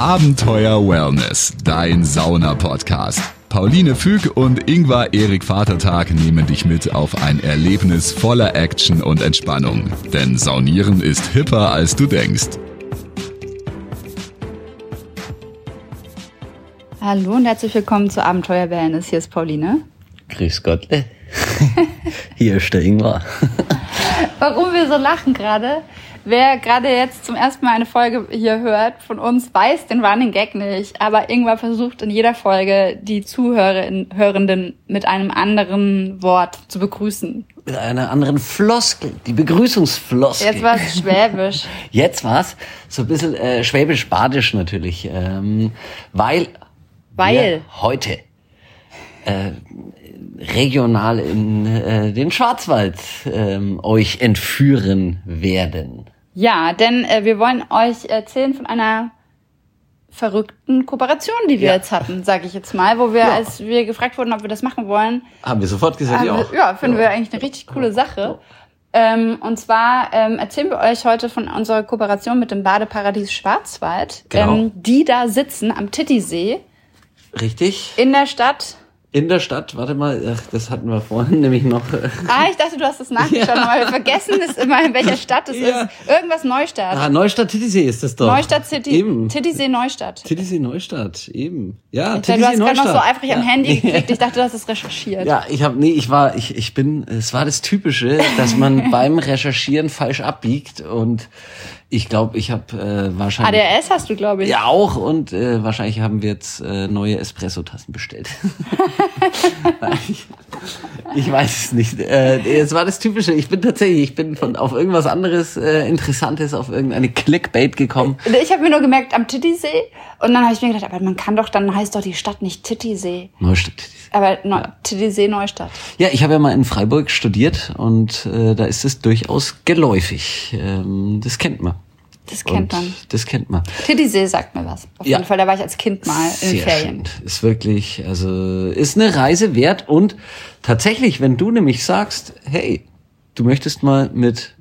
Abenteuer Wellness, dein Sauna-Podcast. Pauline Füg und Ingvar Erik Vatertag nehmen dich mit auf ein Erlebnis voller Action und Entspannung. Denn Saunieren ist hipper, als du denkst. Hallo und herzlich willkommen zu Abenteuer Wellness. Hier ist Pauline. Grüß Gott. Hier ist der Ingvar. Warum wir so lachen gerade? Wer gerade jetzt zum ersten Mal eine Folge hier hört von uns, weiß den Running Gag nicht. Aber Ingvar versucht in jeder Folge die Zuhörenden mit einem anderen Wort zu begrüßen. Mit einer anderen Floskel, die Begrüßungsfloskel. Jetzt war es Schwäbisch. Jetzt war es so ein bisschen äh, Schwäbisch-Badisch natürlich. Ähm, weil, weil heute äh, regional in äh, den Schwarzwald ähm, euch entführen werden. Ja, denn äh, wir wollen euch erzählen von einer verrückten Kooperation, die wir Ja. jetzt hatten, sage ich jetzt mal, wo wir, Ja. als wir gefragt wurden, ob wir das machen wollen, Haben wir sofort gesagt, ja. wir- ja, finden wir eigentlich eine richtig coole Sache. Ähm, und zwar ähm, erzählen wir euch heute von unserer Kooperation mit dem Badeparadies Schwarzwald, Genau. ähm, die da sitzen am Tittisee Richtig. in der Stadt. In der Stadt, warte mal, ach, das hatten wir vorhin nämlich noch. Ah, ich dachte, du hast es nachgeschaut, aber wir vergessen es immer, in welcher Stadt es Ja. ist. Irgendwas Neustadt. ah, Neustadt Titisee ist das doch. Neustadt City. Eben. Tittisee Neustadt. Titisee Neustadt, eben. Ja, Ich dachte, du hast gerade noch so eifrig am ja. Handy geklickt. Ich dachte, du hast es recherchiert. Ja, ich habe nee, ich war ich ich bin es war das typische, dass man beim Recherchieren falsch abbiegt und ich glaube, ich habe äh, wahrscheinlich ADHS hast du, glaube ich. ja auch und äh, wahrscheinlich haben wir jetzt äh, neue Espresso Tassen bestellt. Ich, weiß es nicht. Äh, es war das typische, ich bin tatsächlich, ich bin von auf irgendwas anderes äh, interessantes auf irgendeine Clickbait gekommen. Ich habe mir nur gemerkt, am Tittisee. Und dann habe ich mir gedacht, aber man kann doch, dann heißt doch die Stadt nicht Tittisee. Neustadt. Titisee. Aber Neu Tittisee Neustadt. Ja, ich habe ja mal in Freiburg studiert und äh, da ist es durchaus geläufig. Ähm, das kennt man. Das kennt und man. Das kennt man. Tittisee sagt mir was. Auf Ja. jeden Fall, da war ich als Kind mal in Sehr Ferien. schön. Ist wirklich, also ist eine Reise wert und tatsächlich, wenn du nämlich sagst, hey, du möchtest mal mit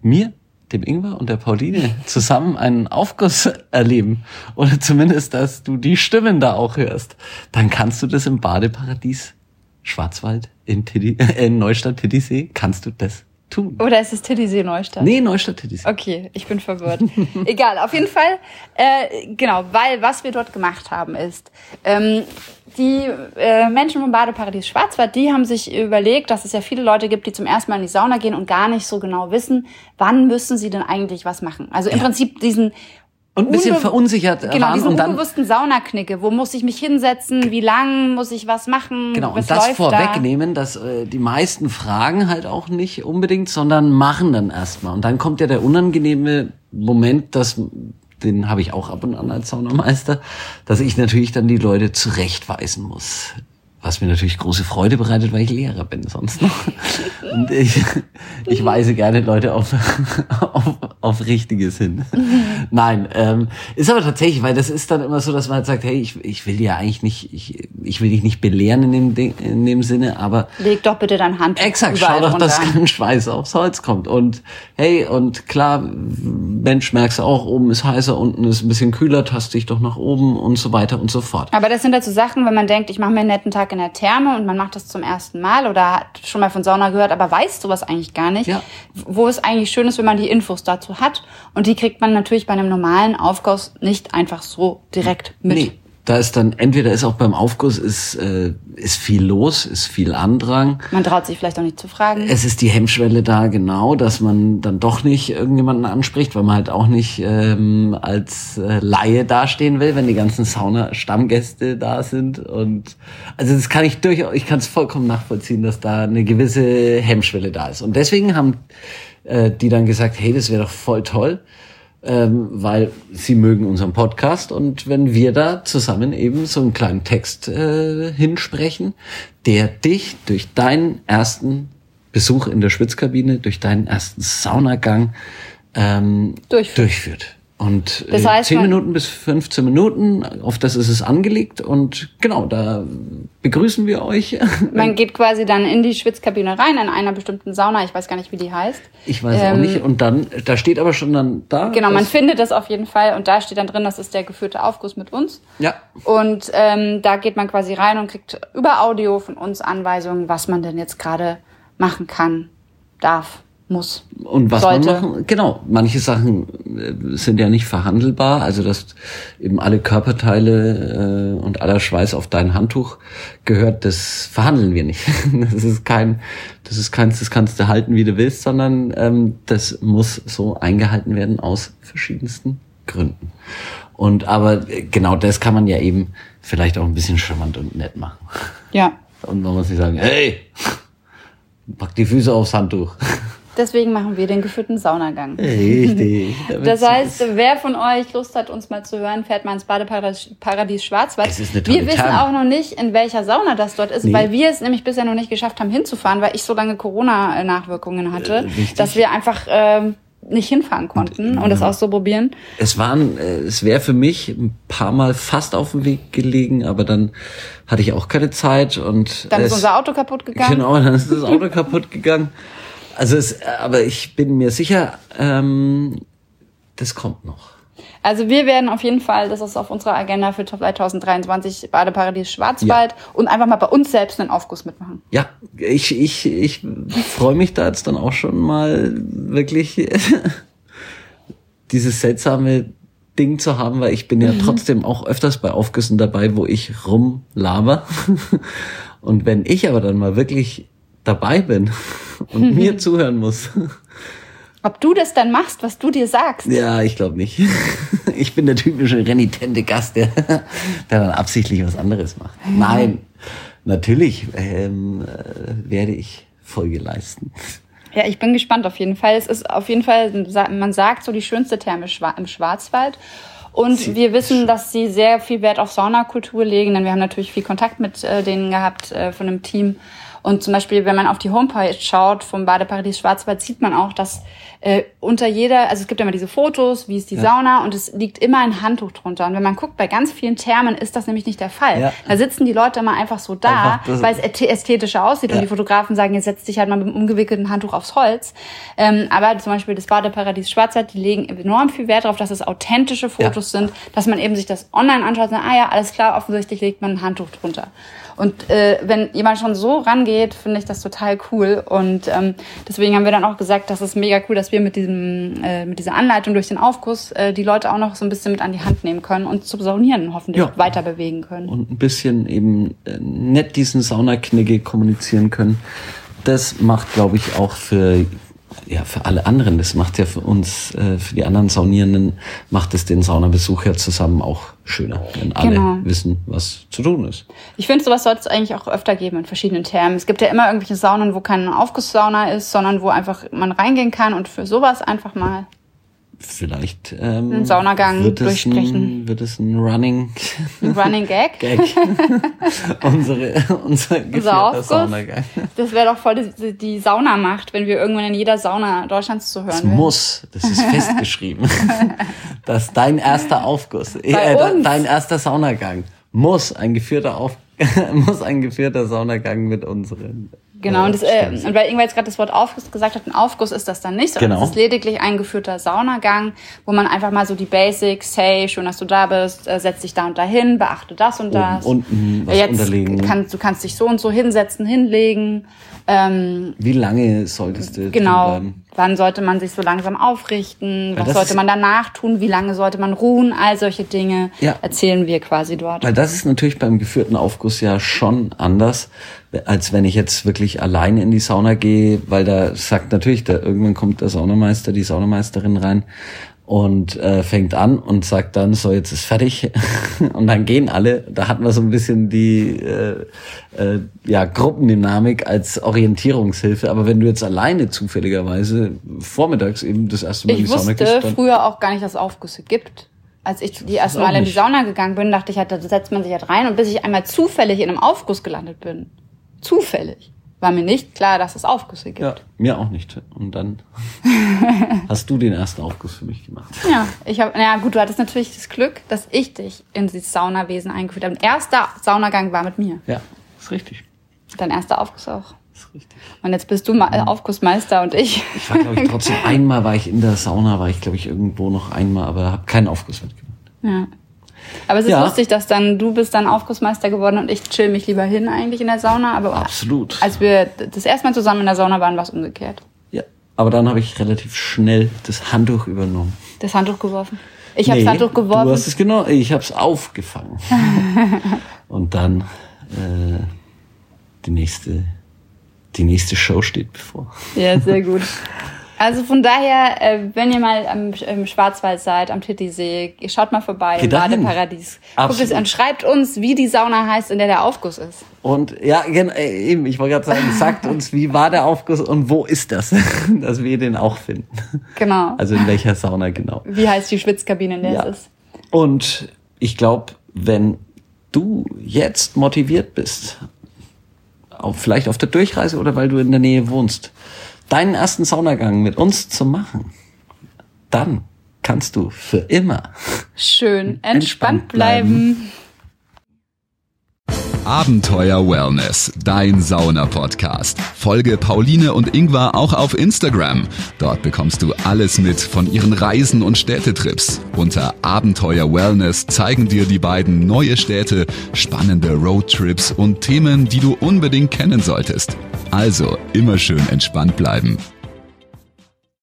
mir, dem Ingwer und der Pauline zusammen einen Aufguss erleben oder zumindest, dass du die Stimmen da auch hörst, dann kannst du das im Badeparadies Schwarzwald in, Tiddi, äh, in Neustadt Tiddisee, kannst du das tun. Oder ist es Tittisee Neustadt? Nee, Neustadt Tiddisee. Okay, ich bin verwirrt. Egal, auf jeden Fall, äh, genau, weil was wir dort gemacht haben ist, ähm, die äh, Menschen vom Badeparadies Schwarzwald, die haben sich überlegt, dass es ja viele Leute gibt, die zum ersten Mal in die Sauna gehen und gar nicht so genau wissen, wann müssen sie denn eigentlich was machen. Also im Prinzip diesen Und ein bisschen unbe- verunsichert Genau, waren diesen und dann unbewussten Saunaknicke. Wo muss ich mich hinsetzen? Wie lang muss ich was machen? Genau, was und das vorwegnehmen, dass äh, die meisten fragen halt auch nicht unbedingt, sondern machen dann erstmal. Und dann kommt ja der unangenehme Moment, dass den habe ich auch ab und an als Saunameister, dass ich natürlich dann die Leute zurechtweisen muss. Was mir natürlich große Freude bereitet, weil ich Lehrer bin sonst noch. Und ich, ich weise gerne Leute auf, auf, auf Richtiges hin. Nein, ähm, ist aber tatsächlich, weil das ist dann immer so, dass man halt sagt, hey, ich, ich will ja eigentlich nicht, ich, ich will dich nicht belehren in dem, Ding- in dem Sinne, aber? Leg doch bitte dein Handtuch Exakt, schau doch, runter. dass kein Schweiß aufs Holz kommt. Und hey, und klar, Mensch, merkst du auch, oben ist heißer, unten ist ein bisschen kühler, tast dich doch nach oben und so weiter und so fort. Aber das sind halt so Sachen, wenn man denkt, ich mache mir einen netten Tag in der Therme und man macht das zum ersten Mal oder hat schon mal von Sauna gehört, aber weiß sowas eigentlich gar nicht. Ja. Wo es eigentlich schön ist, wenn man die Infos dazu hat. Und die kriegt man natürlich bei einem normalen Aufguss nicht einfach so direkt mit. Nee, da ist dann, entweder ist auch beim Aufguss ist, äh, ist viel los, ist viel Andrang. Man traut sich vielleicht auch nicht zu fragen. Es ist die Hemmschwelle da genau, dass man dann doch nicht irgendjemanden anspricht, weil man halt auch nicht ähm, als äh, Laie dastehen will, wenn die ganzen Sauna-Stammgäste da sind. Und also das kann ich durchaus, ich kann es vollkommen nachvollziehen, dass da eine gewisse Hemmschwelle da ist. Und deswegen haben äh, die dann gesagt, hey, das wäre doch voll toll, ähm, weil sie mögen unseren Podcast und wenn wir da zusammen eben so einen kleinen Text äh, hinsprechen, der dich durch deinen ersten Besuch in der Schwitzkabine, durch deinen ersten Saunagang ähm, Durchführt. durchführt. Und Das äh, heißt, 10 man- Minuten bis 15 Minuten, auf das ist es angelegt und genau, da begrüßen wir euch. Man geht quasi dann in die Schwitzkabine rein, in einer bestimmten Sauna. Ich weiß gar nicht, wie die heißt. Ich weiß auch Ähm, nicht. Und dann, da steht aber schon dann da. Genau, man findet das auf jeden Fall. Und da steht dann drin, das ist der geführte Aufguss mit uns. Ja, Und ähm, da geht man quasi rein und kriegt über Audio von uns Anweisungen, was man denn jetzt gerade machen kann, darf, muss. Und was sollte. man machen, genau, manche Sachen äh, sind ja nicht verhandelbar, also dass eben alle Körperteile äh, und aller Schweiß auf dein Handtuch gehört, das verhandeln wir nicht. Das ist kein, das ist keins, das kannst du halten, wie du willst, sondern ähm, das muss so eingehalten werden aus verschiedensten Gründen. Und aber äh, genau das kann man ja eben vielleicht auch ein bisschen charmant und nett machen. Ja. Und man muss nicht sagen, hey, pack die Füße aufs Handtuch. Deswegen machen wir den geführten Saunagang. Richtig. Das heißt, wer von euch Lust hat, uns mal zu hören, fährt mal ins Badeparadies Paradies Schwarzwald. Es ist eine tolle wir wissen auch noch nicht, in welcher Sauna das dort ist, Nee. weil wir es nämlich bisher noch nicht geschafft haben, hinzufahren, weil ich so lange Corona-Nachwirkungen hatte, Äh, richtig. dass wir einfach ähm, nicht hinfahren konnten und das auch so probieren. Es waren, äh, es wäre für mich ein paar Mal fast auf dem Weg gelegen, aber dann hatte ich auch keine Zeit und Dann ist es, unser Auto kaputt gegangen. Genau, dann ist das Auto kaputt gegangen. Also es, aber ich bin mir sicher, ähm, das kommt noch. Also wir werden auf jeden Fall, das ist auf unserer Agenda für Top 2023 Badeparadies Schwarzwald und einfach mal bei uns selbst einen Aufguss mitmachen. Ja, ich, ich, ich freue mich da jetzt dann auch schon mal wirklich dieses seltsame Ding zu haben, weil ich bin ja trotzdem auch öfters bei Aufgüssen dabei, wo ich rumlaber. Und wenn ich aber dann mal wirklich dabei bin und mir zuhören muss, Ob du das dann machst, was du dir sagst. ja, ich glaube nicht. Ich bin der typische renitente Gast, der, der dann absichtlich was anderes macht. Nein, natürlich ähm, äh, werde ich Folge leisten. Ja, ich bin gespannt auf jeden Fall. Es ist auf jeden Fall, man sagt so die schönste Therme im Schwarzwald. Und wir wissen, dass sie sehr viel Wert auf Saunakultur legen, denn wir haben natürlich viel Kontakt mit äh, denen gehabt äh, von dem Team. Und zum Beispiel, wenn man auf die Homepage schaut vom Badeparadies Schwarzwald, sieht man auch, dass äh, unter jeder, also es gibt ja immer diese Fotos, wie ist die Sauna und es liegt immer ein Handtuch drunter. Und wenn man guckt, bei ganz vielen Thermen ist das nämlich nicht der Fall. Ja. Da sitzen die Leute immer einfach so da, weil es ästhe- ästhetischer aussieht Ja. und die Fotografen sagen, jetzt setz dich halt mal mit einem umgewickelten Handtuch aufs Holz. Ähm, aber zum Beispiel das Badeparadies Schwarzwald, die legen enorm viel Wert darauf, dass es authentische Fotos sind, dass man eben sich das online anschaut und sagt, ah ja, alles klar, offensichtlich legt man ein Handtuch drunter. Und äh, wenn jemand schon so rangeht, finde ich das total cool. Und ähm, deswegen haben wir dann auch gesagt, das ist mega cool, dass wir mit diesem äh, mit dieser Anleitung durch den Aufguss äh, die Leute auch noch so ein bisschen mit an die Hand nehmen können und zum Saunieren hoffentlich Ja. weiter bewegen können. und ein bisschen eben äh, nett diesen Saunaknigge kommunizieren können. Das macht, glaube ich, auch für ja für alle anderen. Das macht ja für uns, äh, für die anderen Saunierenden, macht es den Saunabesuch ja zusammen auch schöner, wenn alle Genau. wissen, was zu tun ist. Ich finde, sowas sollte es eigentlich auch öfter geben in verschiedenen Termen. Es gibt ja immer irgendwelche Saunen, wo keine Aufgusssauna ist, sondern wo einfach man reingehen kann und für sowas einfach mal. Vielleicht ähm, Einen Saunagang wird es durchsprechen. Ein, wird es ein Running Running Gag. Gag. unsere, unser Aufguss. Saunagang. Das wäre doch voll die, die Saunamacht, wenn wir irgendwann in jeder Sauna Deutschlands zu hören Es wären. muss, das ist festgeschrieben, dass dein erster Aufguss, Bei äh, uns. dein erster Saunagang muss ein geführter Auf, muss ein geführter Saunagang mit unseren. Genau, und, das, äh, und weil irgendwer jetzt gerade das Wort Aufguss gesagt hat, ein Aufguss ist das dann nicht, sondern Genau. es ist lediglich ein geführter Saunagang, wo man einfach mal so die Basics, hey, schön, dass du da bist, äh, setz dich da und da hin, beachte das und das. unten was Jetzt unterlegen. Kannst, du kannst dich so und so hinsetzen, hinlegen. Ähm, Wie lange solltest du genau, wann sollte man sich so langsam aufrichten, Weil was sollte man danach tun, wie lange sollte man ruhen, all solche Dinge Ja. erzählen wir quasi dort. Weil das ist natürlich beim geführten Aufguss ja schon anders, als wenn ich jetzt wirklich alleine in die Sauna gehe, weil da sagt natürlich, da irgendwann kommt der Saunameister, die Saunameisterin rein und äh, fängt an und sagt dann, so jetzt ist fertig und dann gehen alle. Da hat man so ein bisschen die äh, äh, ja, Gruppendynamik als Orientierungshilfe. Aber wenn du jetzt alleine zufälligerweise vormittags eben das erste Mal in Ich die Sauna wusste gehst, dann früher auch gar nicht, dass es Aufgüsse gibt. Als ich die erste Mal in die. Sauna gegangen bin, dachte ich halt, da setzt man sich halt rein und bis ich einmal zufällig in einem Aufguss gelandet bin. Zufällig. war mir nicht klar, dass es Aufgüsse gibt. Ja, mir auch nicht. Und dann hast du den ersten Aufguss für mich gemacht. Ja, ich habe, naja gut, du hattest natürlich das Glück, dass ich dich in dieses Saunawesen eingeführt habe. Mein erster Saunagang war mit mir. Ja, ist richtig. Dein erster Aufguss auch. Ist richtig. Und jetzt bist du Ma Aufgussmeister und ich. Ich war, glaube ich, trotzdem einmal war ich in der Sauna, war ich, glaube ich, irgendwo noch einmal, aber habe keinen Aufguss mitgemacht. Ja. Aber es ist Ja. lustig, dass dann du bist dann Aufgussmeister geworden und ich chill mich lieber hin eigentlich in der Sauna. Aber Absolut. als wir das erste Mal zusammen in der Sauna waren, war es umgekehrt. Ja. Aber dann habe ich relativ schnell das Handtuch übernommen. Das Handtuch geworfen. Ich habe Nee, das Handtuch geworfen. Du hast es genau, ich habe es aufgefangen. Und dann äh, die nächste, die nächste Show steht bevor. Ja, sehr gut. Also von daher, äh, wenn ihr mal am, im Schwarzwald seid, am Titisee, schaut mal vorbei im. Badeparadies. Guckt es an, schreibt uns, wie die Sauna heißt, in der der Aufguss ist. Und ja, äh, eben, ich wollte gerade sagen, sagt uns, wie war der Aufguss und wo ist das, dass wir den auch finden. Genau. Also in welcher Sauna genau. wie heißt die Schwitzkabine, in der Ja. es ist? Und ich glaube, wenn du jetzt motiviert bist, auf, vielleicht auf der Durchreise oder weil du in der Nähe wohnst, deinen ersten Saunagang mit uns zu machen, dann kannst du für immer Schön, entspannt, Entspannt bleiben. Abenteuer Wellness, dein Sauna-Podcast. Folge Pauline und Ingwer auch auf Instagram. Dort bekommst du alles mit von ihren Reisen und Städtetrips. Unter Abenteuer Wellness zeigen dir die beiden neue Städte, spannende Roadtrips und Themen, die du unbedingt kennen solltest. Also immer schön entspannt bleiben.